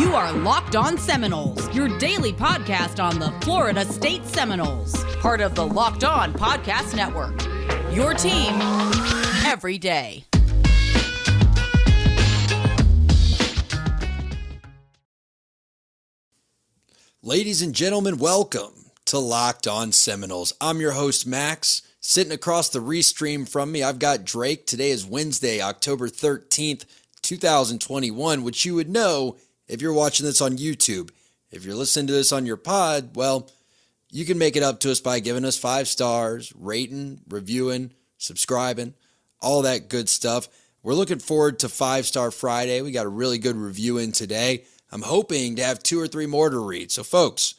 You are Locked On Seminoles, your daily podcast on the Florida State Seminoles, part of the Locked On Podcast Network. Your team every day. Ladies and gentlemen, welcome to Locked On Seminoles. I'm your host, Max. Sitting across the restream from me, I've got Drake. Today is Wednesday, October 13th, 2021, which you would know if you're watching this on YouTube. If you're listening to this on your pod, well, you can make it up to us by giving us five stars, rating, reviewing, subscribing, all that good stuff. We're looking forward to Five Star Friday. We got a really good review in today. I'm hoping to have two or three more to read. So, folks,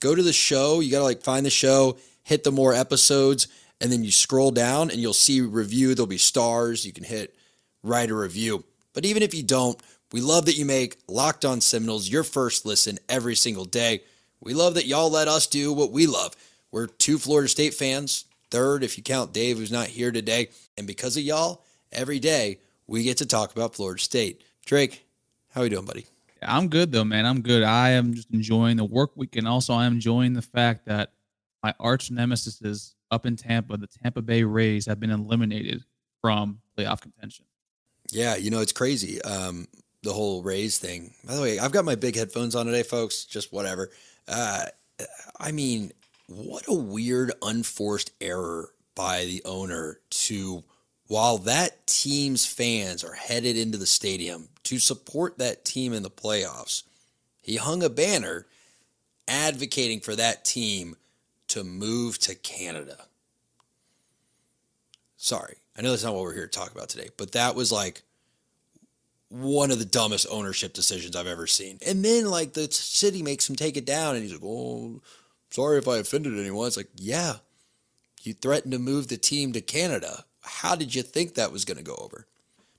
go to the show. You got to like find the show, hit the more episodes, and then you scroll down and you'll see review. There'll be stars. You can hit write a review. But even if you don't, we love that you make Locked On Seminoles your first listen every single day. We love that y'all let us do what we love. We're two Florida State fans, third if you count Dave, who's not here today. And because of y'all, every day we get to talk about Florida State. Drake, how are you doing, buddy? I'm good though, man. I'm good. I am just enjoying the work week, and also I am enjoying the fact that my arch nemesis is up in Tampa. The Tampa Bay Rays have been eliminated from playoff contention. Yeah, you know it's crazy. Um, the whole Rays thing. By the way, I've got my big headphones on today, folks. Just whatever. Uh, I mean, what a weird, unforced error by the owner to, while that team's fans are headed into the stadium to support that team in the playoffs, he hung a banner advocating for that team to move to Canada. Sorry, I know that's not what we're here to talk about today, but that was like one of the dumbest ownership decisions I've ever seen. And then like the city makes him take it down and he's like, "Oh, sorry if I offended anyone." It's like, "Yeah. You threatened to move the team to Canada. How did you think that was going to go over?"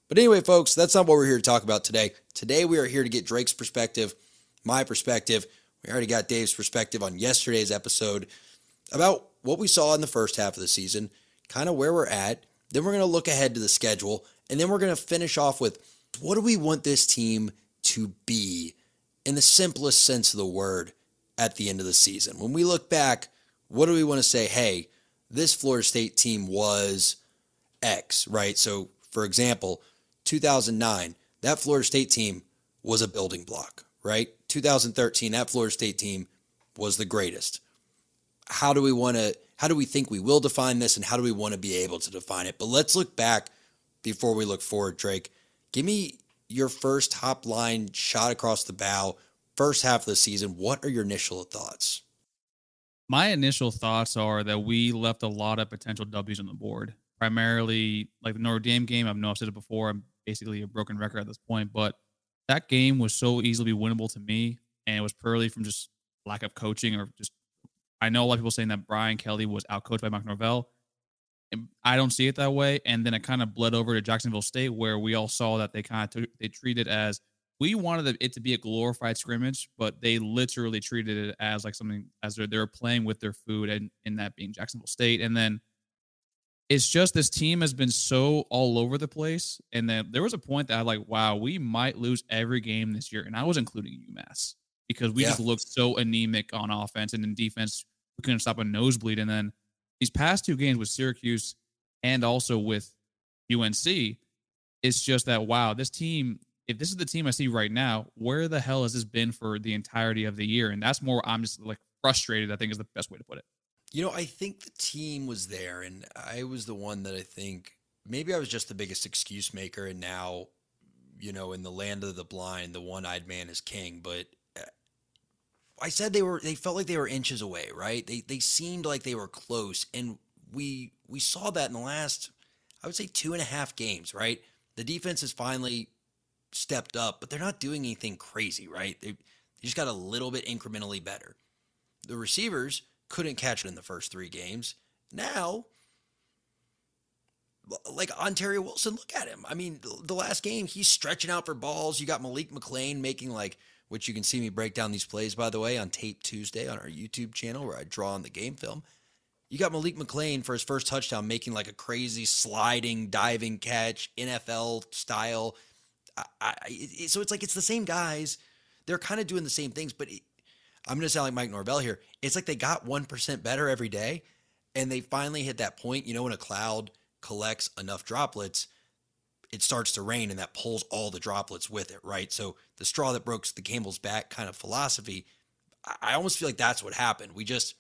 But anyway, folks, that's not what we're here to talk about today. Today we are here to get Drake's perspective, my perspective. We already got Dave's perspective on yesterday's episode about what we saw in the first half of the season, kind of where we're at. Then we're going to look ahead to the schedule, and then we're going to finish off with what do we want this team to be in the simplest sense of the word at the end of the season? When we look back, what do we want to say? Hey, this Florida State team was X, right? So, for example, 2009, that Florida State team was a building block, right? 2013, that Florida State team was the greatest. How do we want to, how do we think we will define this and how do we want to be able to define it? But let's look back before we look forward, Drake. Give me your first top line shot across the bow, first half of the season. What are your initial thoughts? My initial thoughts are that we left a lot of potential W's on the board. Primarily, like the Notre Dame game. I've know said it before. I'm basically a broken record at this point, but that game was so easily winnable to me, and it was purely from just lack of coaching or just. I know a lot of people saying that Brian Kelly was outcoached by Mike Norvell. I don't see it that way. And then it kind of bled over to Jacksonville State, where we all saw that they kind of t- they treated as we wanted it to be a glorified scrimmage, but they literally treated it as like something as they're, they're playing with their food, and in that being Jacksonville State. And then it's just this team has been so all over the place, and then there was a point that I like, wow, we might lose every game this year, and I was including UMass because we yeah. just looked so anemic on offense and in defense. We couldn't stop a nosebleed, and then these past two games with Syracuse and also with UNC, it's just that wow, this team. If this is the team I see right now, where the hell has this been for the entirety of the year? And that's more. I'm just like frustrated. I think is the best way to put it. You know, I think the team was there, and I was the one that I think maybe I was just the biggest excuse maker, and now, you know, in the land of the blind, the one-eyed man is king. But I said they were they felt like they were inches away, right? They they seemed like they were close, and we we saw that in the last I would say two and a half games, right? The defense has finally stepped up, but they're not doing anything crazy, right? They, they just got a little bit incrementally better. The receivers couldn't catch it in the first three games. Now, like Ontaria Wilson, look at him. I mean, the last game, he's stretching out for balls. You got Malik McClain making like which you can see me break down these plays, by the way, on Tape Tuesday on our YouTube channel where I draw on the game film. You got Malik McClain for his first touchdown making like a crazy sliding, diving catch, NFL style. I, I, so it's like it's the same guys. they're kind of doing the same things, but it, I'm going to sound like Mike Norvell here. It's like they got 1% better every day and they finally hit that point. You know, when a cloud collects enough droplets, it starts to rain and that pulls all the droplets with it, right? So the straw that broke the camel's back kind of philosophy, I almost feel like that's what happened. We just,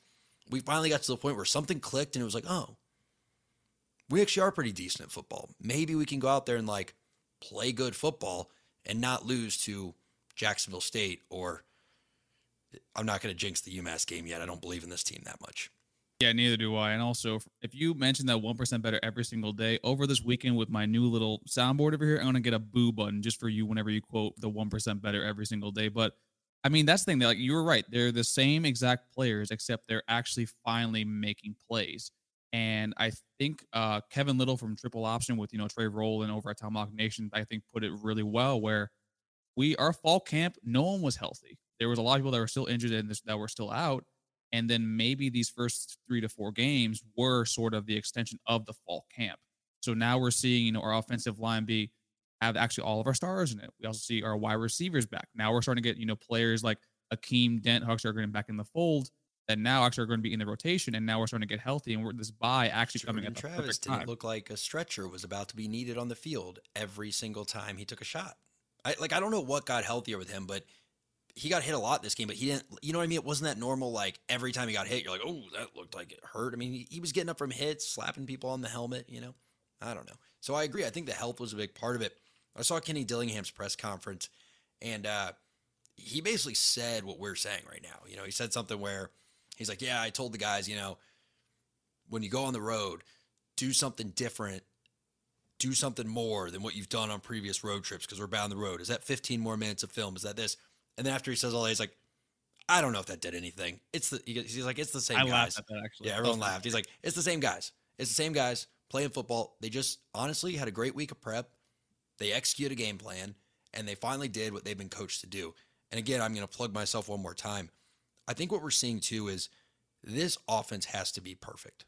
we finally got to the point where something clicked and it was like, oh, we actually are pretty decent at football. Maybe we can go out there and like play good football and not lose to Jacksonville State or I'm not going to jinx the UMass game yet. I don't believe in this team that much. Yeah, neither do I. And also, if you mention that 1% better every single day over this weekend with my new little soundboard over here, I'm going to get a boo button just for you whenever you quote the 1% better every single day. But I mean, that's the thing. Like you were right. They're the same exact players, except they're actually finally making plays. And I think uh, Kevin Little from Triple Option with you know Trey Rowland over at Tomahawk Nation, I think put it really well. Where we our fall camp, no one was healthy. There was a lot of people that were still injured and that were still out. And then maybe these first three to four games were sort of the extension of the fall camp. So now we're seeing you know our offensive line be have actually all of our stars in it. We also see our wide receivers back. Now we're starting to get you know players like Akeem Dent, Hucks are getting back in the fold that now actually are going to be in the rotation, and now we're starting to get healthy, and we're this buy actually coming at the Travis didn't time. look like a stretcher was about to be needed on the field every single time he took a shot. I like I don't know what got healthier with him, but he got hit a lot this game, but he didn't. You know what I mean? It wasn't that normal. Like every time he got hit, you're like, oh, that looked like it hurt. I mean, he, he was getting up from hits, slapping people on the helmet. You know, I don't know. So I agree. I think the health was a big part of it. I saw Kenny Dillingham's press conference, and uh, he basically said what we're saying right now. You know, he said something where he's like, "Yeah, I told the guys, you know, when you go on the road, do something different, do something more than what you've done on previous road trips because we're bound the road. Is that 15 more minutes of film? Is that this?" And then after he says all that, he's like, "I don't know if that did anything. It's the he's like, it's the same I guys." laughed at that actually. Yeah, everyone laughed. He's like, "It's the same guys. It's the same guys playing football. They just honestly had a great week of prep." They execute a game plan, and they finally did what they've been coached to do. And again, I'm going to plug myself one more time. I think what we're seeing too is this offense has to be perfect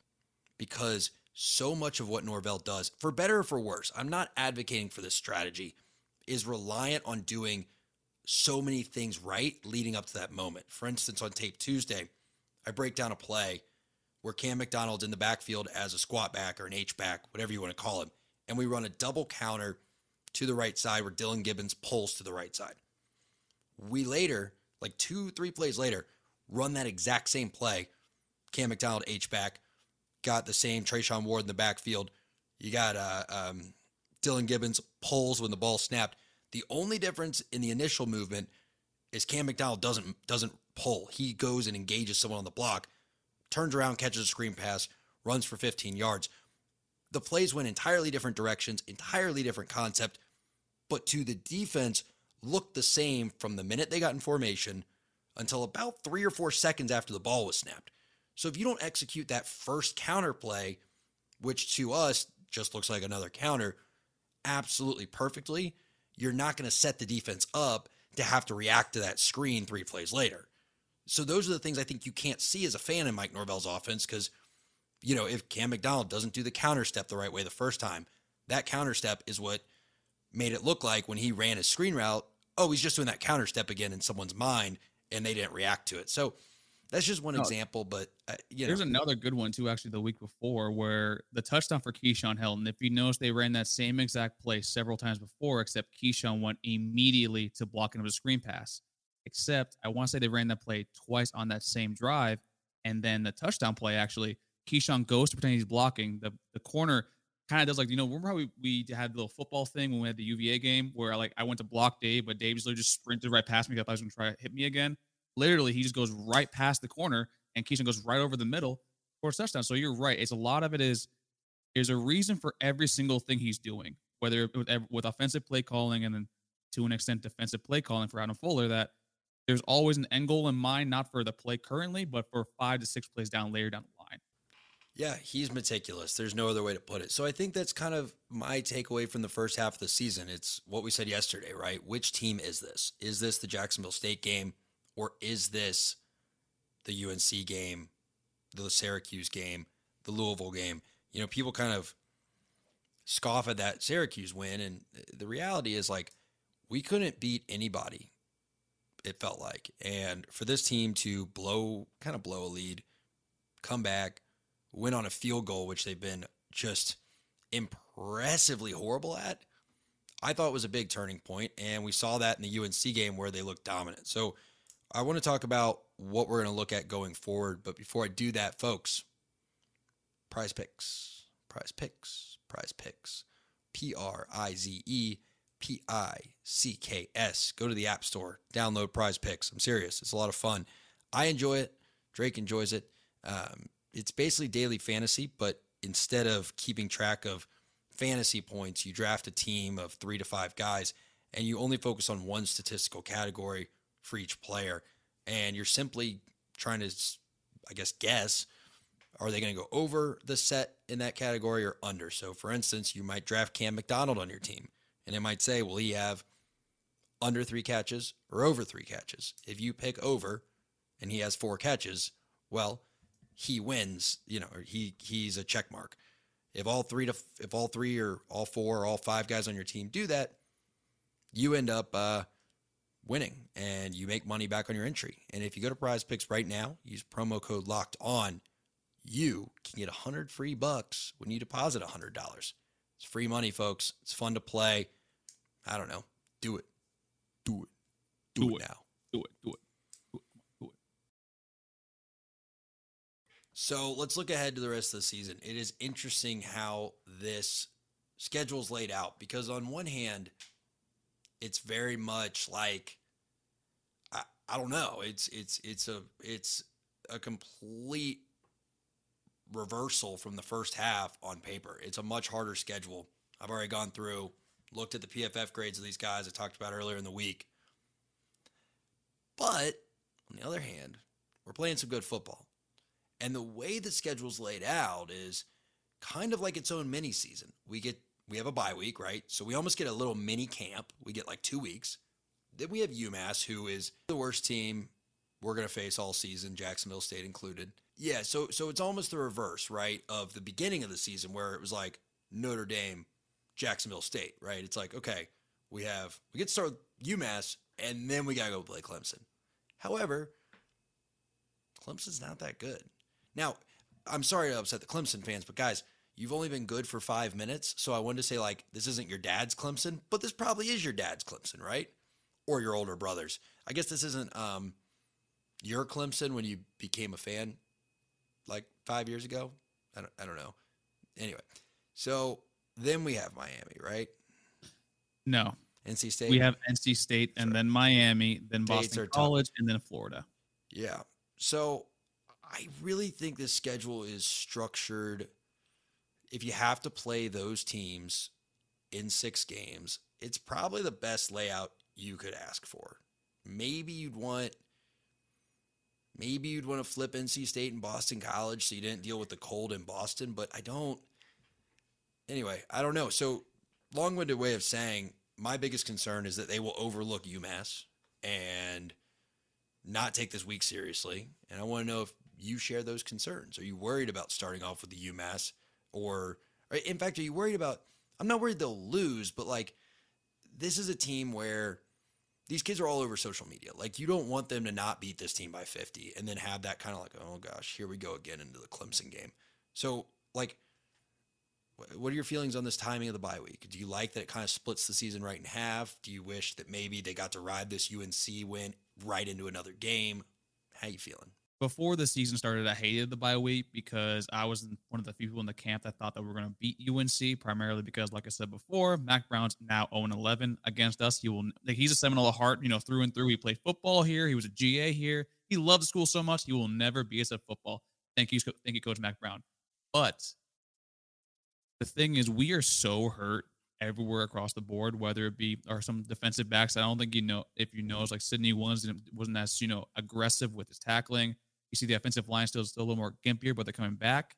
because so much of what Norvell does, for better or for worse, I'm not advocating for this strategy, is reliant on doing so many things right leading up to that moment. For instance, on tape Tuesday, I break down a play where Cam McDonald's in the backfield as a squat back or an H back, whatever you want to call him, and we run a double counter to the right side where Dillan Gibbons pulls to the right side. We later, like two, three plays later, run that exact same play. Cam McDonald H back got the same Treshaun Ward in the backfield. You got uh, um, Dillan Gibbons pulls when the ball snapped. The only difference in the initial movement is Cam McDonald doesn't doesn't pull. He goes and engages someone on the block, turns around, catches a screen pass, runs for 15 yards the plays went entirely different directions, entirely different concept, but to the defense looked the same from the minute they got in formation until about three or four seconds after the ball was snapped. So if you don't execute that first counter play, which to us just looks like another counter, absolutely perfectly, you're not going to set the defense up to have to react to that screen three plays later. So those are the things I think you can't see as a fan in Mike Norvell's offense because you know, if Cam McDonald doesn't do the counter step the right way the first time, that counter step is what made it look like when he ran his screen route, oh, he's just doing that counter step again in someone's mind and they didn't react to it. So that's just one example, but uh, you know. There's another good one too, actually, the week before where the touchdown for Keyshawn Helton. If you notice, they ran that same exact play several times before, except Keyshawn went immediately to blocking of a screen pass. Except I want to say they ran that play twice on that same drive, and then the touchdown play actually Keyshawn goes to pretend he's blocking. The the corner kind of does like you know remember how we, we had the little football thing when we had the UVA game where like I went to block Dave, but Dave just literally just sprinted right past me. I thought he was gonna try to hit me again. Literally, he just goes right past the corner, and Keyshawn goes right over the middle for a touchdown. So you're right. It's a lot of it is there's a reason for every single thing he's doing, whether with, with offensive play calling and then to an extent defensive play calling for Adam Fuller. That there's always an end goal in mind, not for the play currently, but for five to six plays down later down the line. Yeah, he's meticulous. There's no other way to put it. So I think that's kind of my takeaway from the first half of the season. It's what we said yesterday, right? Which team is this? Is this the Jacksonville State game or is this the UNC game, the Syracuse game, the Louisville game? You know, people kind of scoff at that Syracuse win and the reality is like we couldn't beat anybody it felt like. And for this team to blow, kind of blow a lead, come back, win on a field goal, which they've been just impressively horrible at, I thought was a big turning. And we saw that in the UNC game where they looked dominant. So I want to talk about what we're going to look at going forward. But before I do that, folks, prize picks, prize picks, prize picks, P R I Z E P I C K S. Go to the App Store, download Prize Picks. I'm serious. It's a lot of fun. I enjoy it. Drake enjoys it. Um, it's basically daily fantasy, but instead of keeping track of fantasy points, you draft a team of three to five guys and you only focus on one statistical category for each player. And you're simply trying to, I guess, guess are they going to go over the set in that category or under? So, for instance, you might draft Cam McDonald on your team and it might say, will he have under three catches or over three catches? If you pick over and he has four catches, well, he wins, you know, he he's a check mark. If all three to if all three or all four or all five guys on your team do that, you end up uh, winning and you make money back on your entry. And if you go to Prize Picks right now, use promo code Locked On, you can get a hundred free bucks when you deposit a hundred dollars. It's free money, folks. It's fun to play. I don't know. Do it. Do it. Do, do it, it now. Do it. Do it. Do it. Do it. So let's look ahead to the rest of the season. It is interesting how this schedule is laid out because on one hand, it's very much like I, I don't know. It's it's it's a it's a complete reversal from the first half on paper. It's a much harder schedule. I've already gone through, looked at the PFF grades of these guys I talked about earlier in the week. But on the other hand, we're playing some good football. And the way the schedule's laid out is kind of like its own mini season. We get we have a bye week, right? So we almost get a little mini camp. We get like 2 weeks. Then we have UMass who is the worst team we're going to face all season, Jacksonville State included. Yeah, so so it's almost the reverse, right, of the beginning of the season where it was like Notre Dame, Jacksonville State, right? It's like, okay, we have we get to start with UMass and then we got to go play Clemson. However, Clemson's not that good. Now, I'm sorry to upset the Clemson fans, but guys, you've only been good for 5 minutes, so I wanted to say like this isn't your dad's Clemson, but this probably is your dad's Clemson, right? Or your older brother's. I guess this isn't um your Clemson when you became a fan like five years ago. I don't, I don't know. Anyway, so then we have Miami, right? No. NC State. We have NC State and then Miami, then States Boston College, tough. and then Florida. Yeah. So I really think this schedule is structured. If you have to play those teams in six games, it's probably the best layout you could ask for. Maybe you'd want Maybe you'd want to flip NC State and Boston College so you didn't deal with the cold in Boston, but I don't. Anyway, I don't know. So, long winded way of saying my biggest concern is that they will overlook UMass and not take this week seriously. And I want to know if you share those concerns. Are you worried about starting off with the UMass? Or, in fact, are you worried about? I'm not worried they'll lose, but like, this is a team where these kids are all over social media. Like you don't want them to not beat this team by 50 and then have that kind of like, oh gosh, here we go again into the Clemson game. So like, what are your feelings on this timing of the bye week? Do you like that it kind of splits the season right in half? Do you wish that maybe they got to ride this UNC win right into another game? How you feeling? Before the season started, I hated the bye week because I was one of the few people in the camp that thought that we were going to beat UNC, primarily because, like I said before, Mack Brown's now 0 11 against us. He will, like, he's a Seminole heart, you know, through and through. He played football here. He was a GA here. He loved school so much. He will never be us at football. Thank you, thank you, Coach Mack Brown. But the thing is, we are so hurt everywhere across the board, whether it be or some defensive backs. I don't think you know if you know, it's like Sidney wasn't wasn't as you know aggressive with his tackling. You see the offensive line still still a little more gimpier, but they're coming back.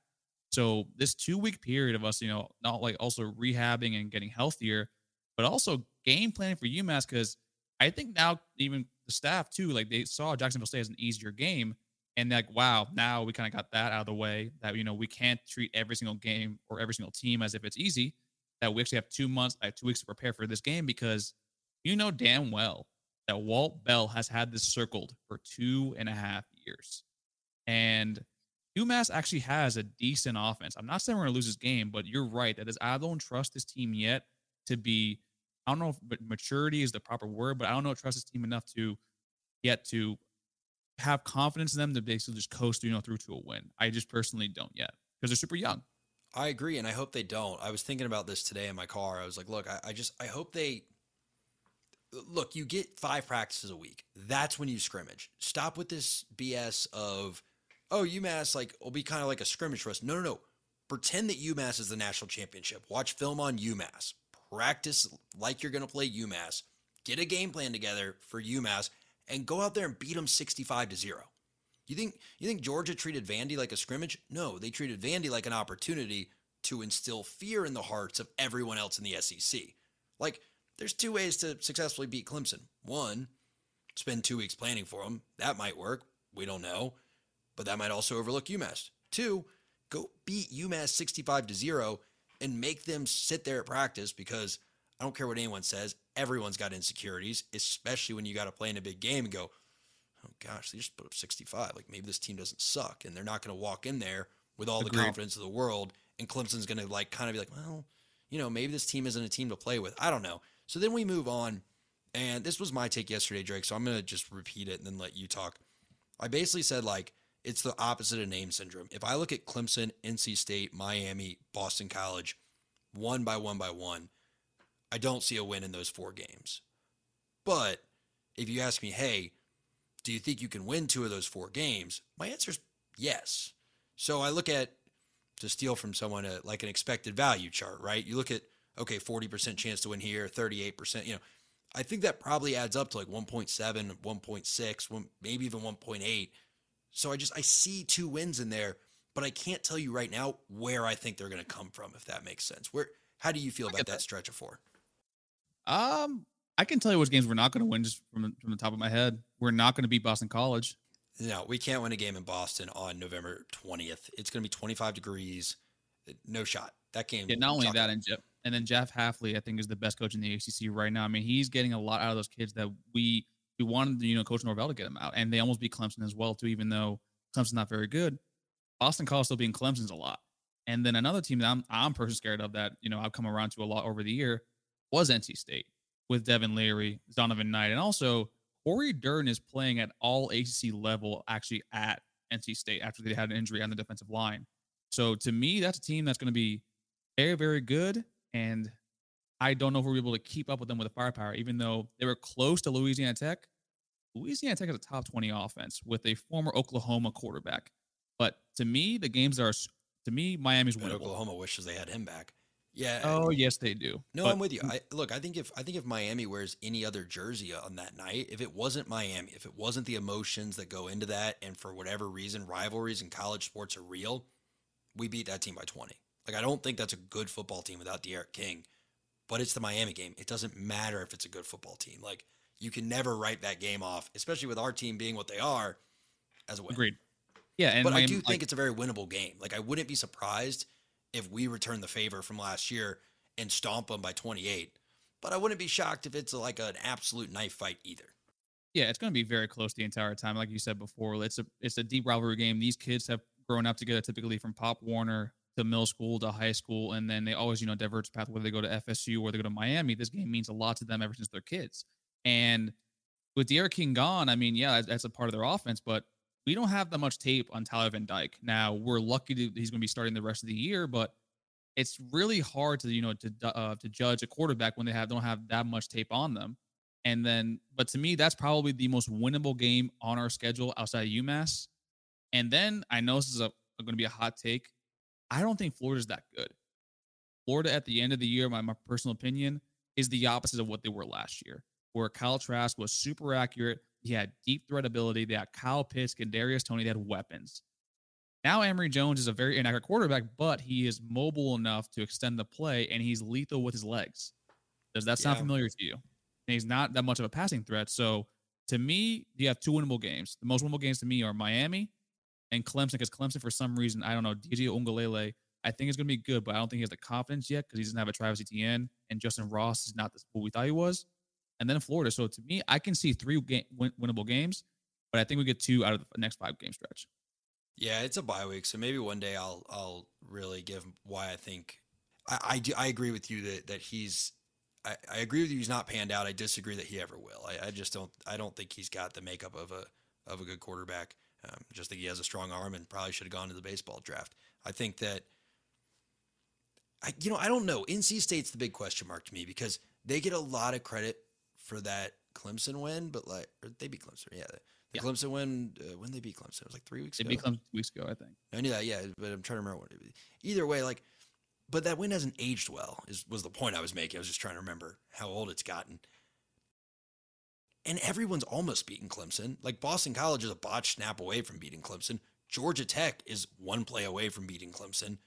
So this two week period of us, you know, not like also rehabbing and getting healthier, but also game planning for UMass because I think now even the staff too, like they saw Jacksonville State as an easier game. And like, wow, now we kind of got that out of the way that, you know, we can't treat every single game or every single team as if it's easy. That we actually have two months, have two weeks to prepare for this game because you know damn well that Walt Bell has had this circled for two and a half years. And UMass actually has a decent offense. I'm not saying we're going to lose this game, but you're right. That is, I don't trust this team yet to be, I don't know if maturity is the proper word, but I don't know trust this team enough to yet to have confidence in them to basically just coast, you know, through to a win. I just personally don't yet because they're super young. I agree, and I hope they don't. I was thinking about this today in my car. I was like, look, I, I just I hope they look, you get five practices a week. That's when you scrimmage. Stop with this BS of, oh, UMass like will be kind of like a scrimmage for us. No, no, no. Pretend that UMass is the national championship. Watch film on UMass. Practice like you're going to play UMass. Get a game plan together for UMass and go out there and beat them 65 to 0. You think you think Georgia treated Vandy like a scrimmage? No, they treated Vandy like an opportunity to instill fear in the hearts of everyone else in the SEC. Like there's two ways to successfully beat Clemson. One, spend 2 weeks planning for them. That might work. We don't know. But that might also overlook UMass. Two, go beat UMass 65 to 0 and make them sit there at practice because I don't care what anyone says, everyone's got insecurities, especially when you got to play in a big game and go, oh gosh, they just put up 65. Like maybe this team doesn't suck. And they're not going to walk in there with all Agreed. the confidence of the world. And Clemson's going to like kind of be like, well, you know, maybe this team isn't a team to play with. I don't know. So then we move on. And this was my take yesterday, Drake. So I'm going to just repeat it and then let you talk. I basically said, like, it's the opposite of name syndrome. If I look at Clemson, NC State, Miami, Boston College, one by one by one, I don't see a win in those four games. But if you ask me, hey, do you think you can win two of those four games? My answer is yes. So I look at, to steal from someone, a, like an expected value chart, right? You look at, okay, 40% chance to win here, 38%, you know, I think that probably adds up to like 1.7, 1.6, one, maybe even 1.8. So I just, I see two wins in there, but I can't tell you right now where I think they're going to come from, if that makes sense. Where, how do you feel about that stretch of four? Um, I can tell you which games we're not going to win just from from the top of my head. We're not going to beat Boston College. No, we can't win a game in Boston on November 20th. It's going to be 25 degrees. No shot. That game. Yeah, not only that, and Jeff, and then Jeff Hafley, I think, is the best coach in the ACC right now. I mean, he's getting a lot out of those kids that we we wanted, you know, Coach Norvell to get them out, and they almost beat Clemson as well too. Even though Clemson's not very good, Boston College still being Clemson's a lot. And then another team that I'm I'm personally scared of that you know I've come around to a lot over the year was NC State with Devin Leary, Zonovan Knight, and also Cory Durden is playing at all ACC level actually at NC State after they had an injury on the defensive line. So to me, that's a team that's going to be very, very good. And I don't know if we're able to keep up with them with the firepower, even though they were close to Louisiana Tech. Louisiana Tech has a top 20 offense with a former Oklahoma quarterback. But to me, the games are, to me, Miami's winnable. Oklahoma wishes they had him back. Yeah. Oh yes, they do. No, but, I'm with you. I look. I think if I think if Miami wears any other jersey on that night, if it wasn't Miami, if it wasn't the emotions that go into that, and for whatever reason rivalries in college sports are real, we beat that team by 20. Like I don't think that's a good football team without D'Eriq King, but it's the Miami game. It doesn't matter if it's a good football team. Like you can never write that game off, especially with our team being what they are, as a win. Agreed. Yeah, and but Miami, I do think like, it's a very winnable game. Like I wouldn't be surprised if we return the favor from last year and stomp them by 28. But I wouldn't be shocked if it's like an absolute knife fight either. Yeah, it's going to be very close the entire time. Like you said before, it's a it's a deep rivalry game. These kids have grown up together, typically from Pop Warner to middle school to high school, and then they always you know diverge path whether they go to FSU or they go to Miami. This game means a lot to them ever since they're kids. And with D'Eriq King gone, I mean, yeah, that's a part of their offense, but we don't have that much tape on Tyler Van Dyke. Now we're lucky he's going to be starting the rest of the year, but it's really hard to you know to uh, to judge a quarterback when they have don't have that much tape on them. And then, but to me, that's probably the most winnable game on our schedule outside of UMass. And then I know this is a, going to be a hot take. I don't think Florida's that good. Florida at the end of the year, my, my personal opinion, is the opposite of what they were last year, where Kyle Trask was super accurate. He had deep threat ability. They had Kyle Pitts and Darius Toney. They had weapons. Now Emory Jones is a very inaccurate quarterback, but he is mobile enough to extend the play, and he's lethal with his legs. Does that sound yeah. familiar to you? And he's not that much of a passing threat. So to me, you have two winnable games. The most winnable games to me are Miami and Clemson, because Clemson, for some reason, I don't know, DJ Uiagalelei, I think it's going to be good, but I don't think he has the confidence yet because he doesn't have a Travis Etienne, and Justin Ross is not what we thought he was. and then Florida. So to me, I can see three game, win, winnable games, but I think we get two out of the next five game stretch. Yeah, it's a bye week, so maybe one day I'll I'll really give why I think I I, do, I agree with you that that he's I, I agree with you he's not panned out. I disagree that he ever will. I, I just don't I don't think he's got the makeup of a of a good quarterback. Um, just think he has a strong arm and probably should have gone to the baseball draft. I think that I you know I don't know. NC State's the big question mark to me because they get a lot of credit for that Clemson win, but like or they beat Clemson, yeah. The, Yeah. Clemson win uh, when they beat Clemson, it was like three weeks They ago. beat Clemson two weeks ago, I think. I knew that, yeah, but I'm trying to remember what. It, was. either way, like, but that win hasn't aged well. Is was the point I was making? I was just trying to remember how old it's gotten. And everyone's almost beaten Clemson. Like Boston College is a botch snap away from beating Clemson. Georgia Tech is one play away from beating Clemson.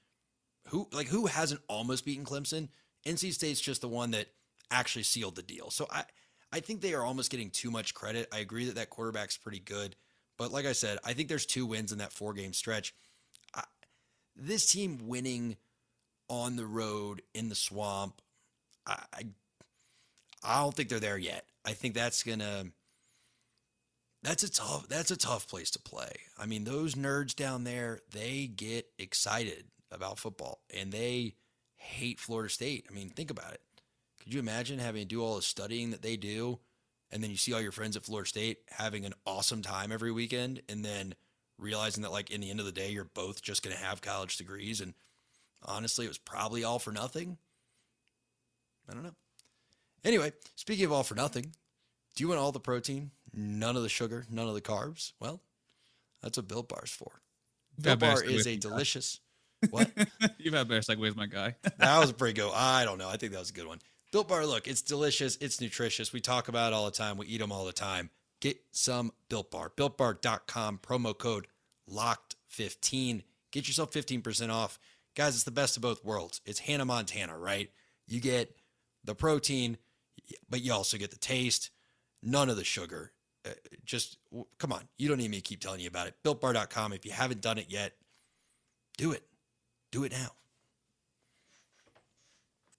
Who like who hasn't almost beaten Clemson? NC State's just the one that actually sealed the deal. So I I think they are almost getting too much credit. I agree that that quarterback's pretty good, but like I said, I think there's two wins in that four game stretch. I, this team winning on the road in the swamp, I, I I don't think they're there yet. I think that's gonna that's a tough that's a tough place to play. I mean, those nerds down there, they get excited about football and they hate Florida State. I mean, think about it. Could you imagine having to do all the studying that they do and then you see all your friends at Florida State having an awesome time every weekend and then realizing that like in the end of the day you're both just going to have college degrees and honestly it was probably all for nothing. I don't know. Anyway, speaking of all for nothing, do you want all the protein, none of the sugar, none of the carbs? Well, that's what Built Bar's for. Built You've had better Bar is a my guy. delicious. What? You've had better segues, my guy. that was a pretty good. I don't know. I think that was a good one. Built Bar, look, it's delicious. It's nutritious. We talk about it all the time. We eat them all the time. Get some Built Bar. BuiltBar.com, promo code LOCKED15. Get yourself 15% off. Guys, it's the best of both worlds. It's Hannah Montana, right? You get the protein, but you also get the taste, none of the sugar. Uh, just come on. You don't need me to keep telling you about it. BuiltBar.com. If you haven't done it yet, do it. Do it now.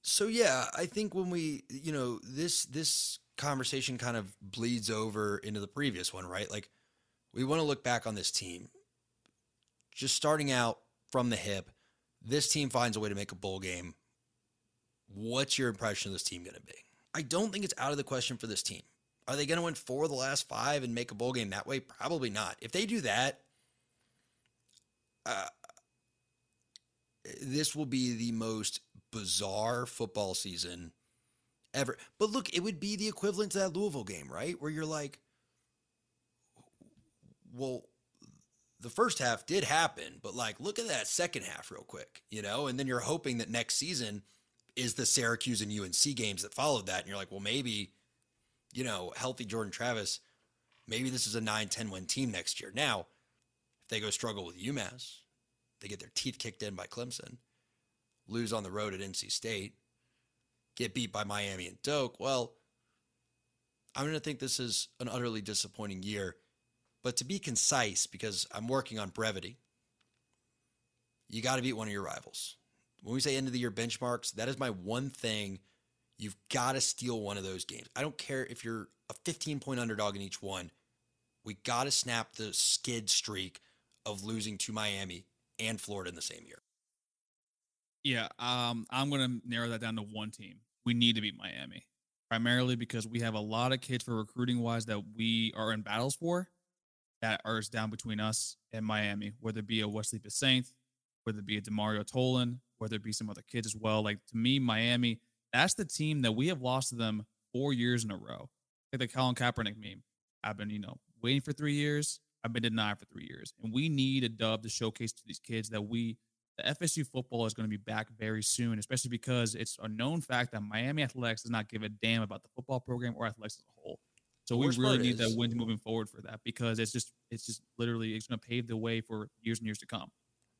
So yeah, I think when we, you know, this this conversation kind of bleeds over into the previous one, right? Like we want to look back on this team. Just starting out from the hip, this team finds a way to make a bowl game. What's your impression of this team going to be? I don't think it's out of the question for this team. Are they going to win four of the last five and make a bowl game that way? Probably not. If they do that, uh, this will be the most bizarre football season ever. But look, it would be the equivalent to that Louisville game, right? Where you're like, well, the first half did happen, but like, look at that second half real quick, you know? And then you're hoping that next season is the Syracuse and UNC games that followed that. And you're like, well, maybe, you know, healthy Jordan Travis, maybe this is a 9 10 win team next year. Now, if they go struggle with UMass, they get their teeth kicked in by Clemson, lose on the road at NC State, get beat by Miami and Doak. Well, I'm going to think this is an utterly disappointing year. But to be concise, because I'm working on brevity, you got to beat one of your rivals. When we say end of the year benchmarks, that is my one thing. You've got to steal one of those games. I don't care if you're a 15 point underdog in each one. We got to snap the skid streak of losing to Miami and Florida in the same year. Yeah, um, I'm gonna narrow that down to one team. We need to beat Miami, primarily because we have a lot of kids for recruiting wise that we are in battles for, that are down between us and Miami. Whether it be a Wesley Saint, whether it be a Demario Tolan, whether it be some other kids as well. Like to me, Miami, that's the team that we have lost to them four years in a row. Like the Colin Kaepernick meme. I've been, you know, waiting for three years. I've been denied for three years, and we need a dub to showcase to these kids that we the FSU football is going to be back very soon, especially because it's a known fact that Miami Athletics does not give a damn about the football program or athletics as a whole. So we really need is- that win moving forward for that because it's just it's just literally it's going to pave the way for years and years to come.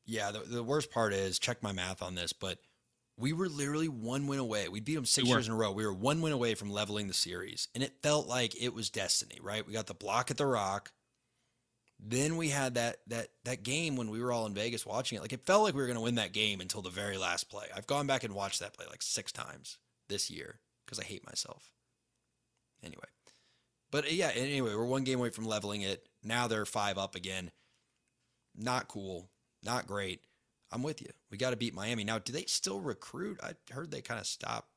Yeah, the, the worst part is check my math on this, but we were literally one win away. We beat them six We years in a row. We were one win away from leveling the series, and it felt like it was destiny. Right? We got the block at the Rock. Then we had that that that game when we were all in Vegas watching it. Like it felt like we were going to win that game until the very last play. I've gone back and watched that play like six times this year because I hate myself. Anyway, but uh, yeah, anyway, we're one game away from leveling it. Now they're five up again. Not cool. Not great. I'm with you. We got to beat Miami. Now, do they still recruit? I heard they kind of stopped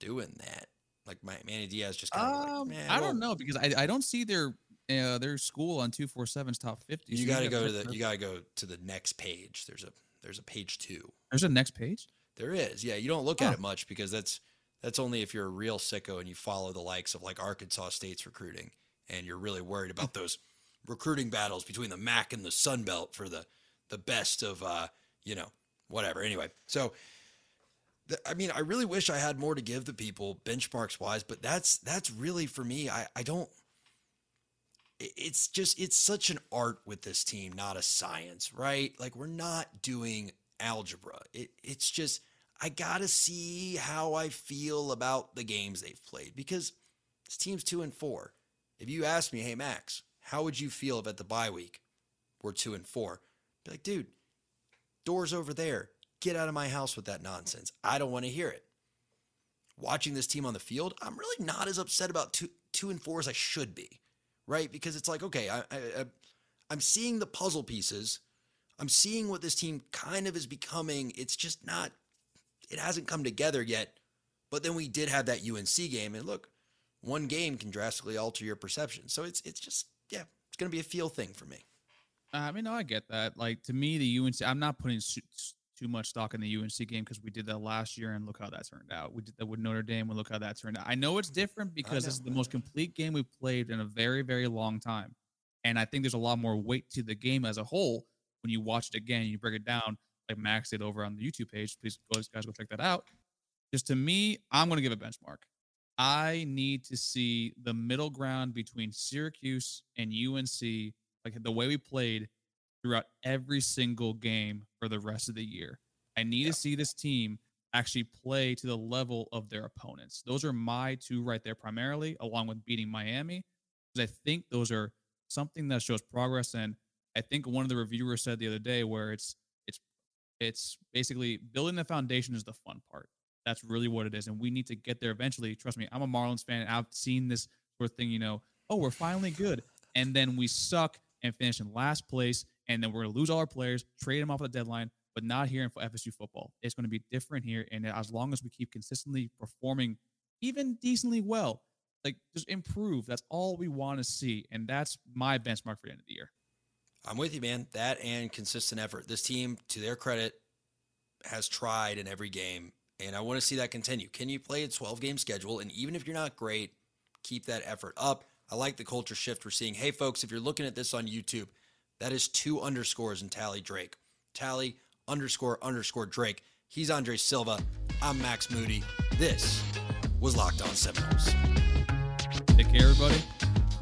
doing that. Like my, Manny Diaz just kind of Um, like, man, I don't know because I, I don't see their uh, their school on two four seven's top fifty. You so got to go to the you got to go to the next page. There's a there's a page 2. There's a next page. There is. Yeah, you don't look Huh. at it much because that's that's only if you're a real sicko and you follow the likes of like Arkansas State's recruiting and you're really worried about those recruiting battles between the MAC and the Sun Belt for the the best of uh, you know, whatever. Anyway, so th- I mean, I really wish I had more to give the people benchmarks wise, but that's that's really for me. I I don't it's just it's such an art with this team, not a science, right? Like we're not doing algebra. It it's just I gotta see how I feel about the games they've played because this team's two and four. If you ask me, hey Max, how would you feel if at the bye week we're two and four? Be like, dude, doors over there. Get out of my house with that nonsense. I don't want to hear it. Watching this team on the field, I'm really not as upset about two two and four as I should be, right? Because it's like, okay, I, I, I I'm seeing the puzzle pieces. I'm seeing what this team kind of is becoming. It's just not, it hasn't come together yet. But then we did have that UNC game, and look, one game can drastically alter your perception. So it's it's just yeah, it's gonna be a feel thing for me. Uh, I mean, no, I get that. Like to me, the UNC. I'm not putting su- too much stock in the UNC game because we did that last year and look how that turned out. We did that with Notre Dame and look how that turned out. I know it's different because this is the most complete game we've played in a very, very long time, and I think there's a lot more weight to the game as a whole when you watch it again. and You break it down like Max did over on the YouTube page. Please, go, guys, go check that out. Just to me, I'm going to give a benchmark. I need to see the middle ground between Syracuse and UNC, like the way we played throughout every single game for the rest of the year. I need to see this team actually play to the level of their opponents. Those are my two right there, primarily, along with beating Miami, because I think those are something that shows progress. And I think one of the reviewers said the other day where it's it's it's basically building the foundation is the fun part. That's really what it is. And we need to get there eventually. Trust me, I'm a Marlins fan. I've seen this sort of thing, you know, oh, we're finally good. And then we suck and finish in last place. And then we're going to lose all our players, trade them off at the deadline, but not here in FSU football. It's going to be different here. And as long as we keep consistently performing even decently well, like just improve, that's all we want to see. And that's my benchmark for the end of the year. I'm with you, man. That and consistent effort. This team, to their credit, has tried in every game, and I want to see that continue. Can you play a 12 game schedule? And even if you're not great, keep that effort up. I like the culture shift we're seeing. Hey, folks, if you're looking at this on YouTube, that is two underscores in Tally Drake. Tally underscore underscore Drake. He's Andre Silva. I'm Max Moody. This was Locked On Seminoles. Take care, everybody.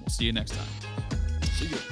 We'll see you next time. See you.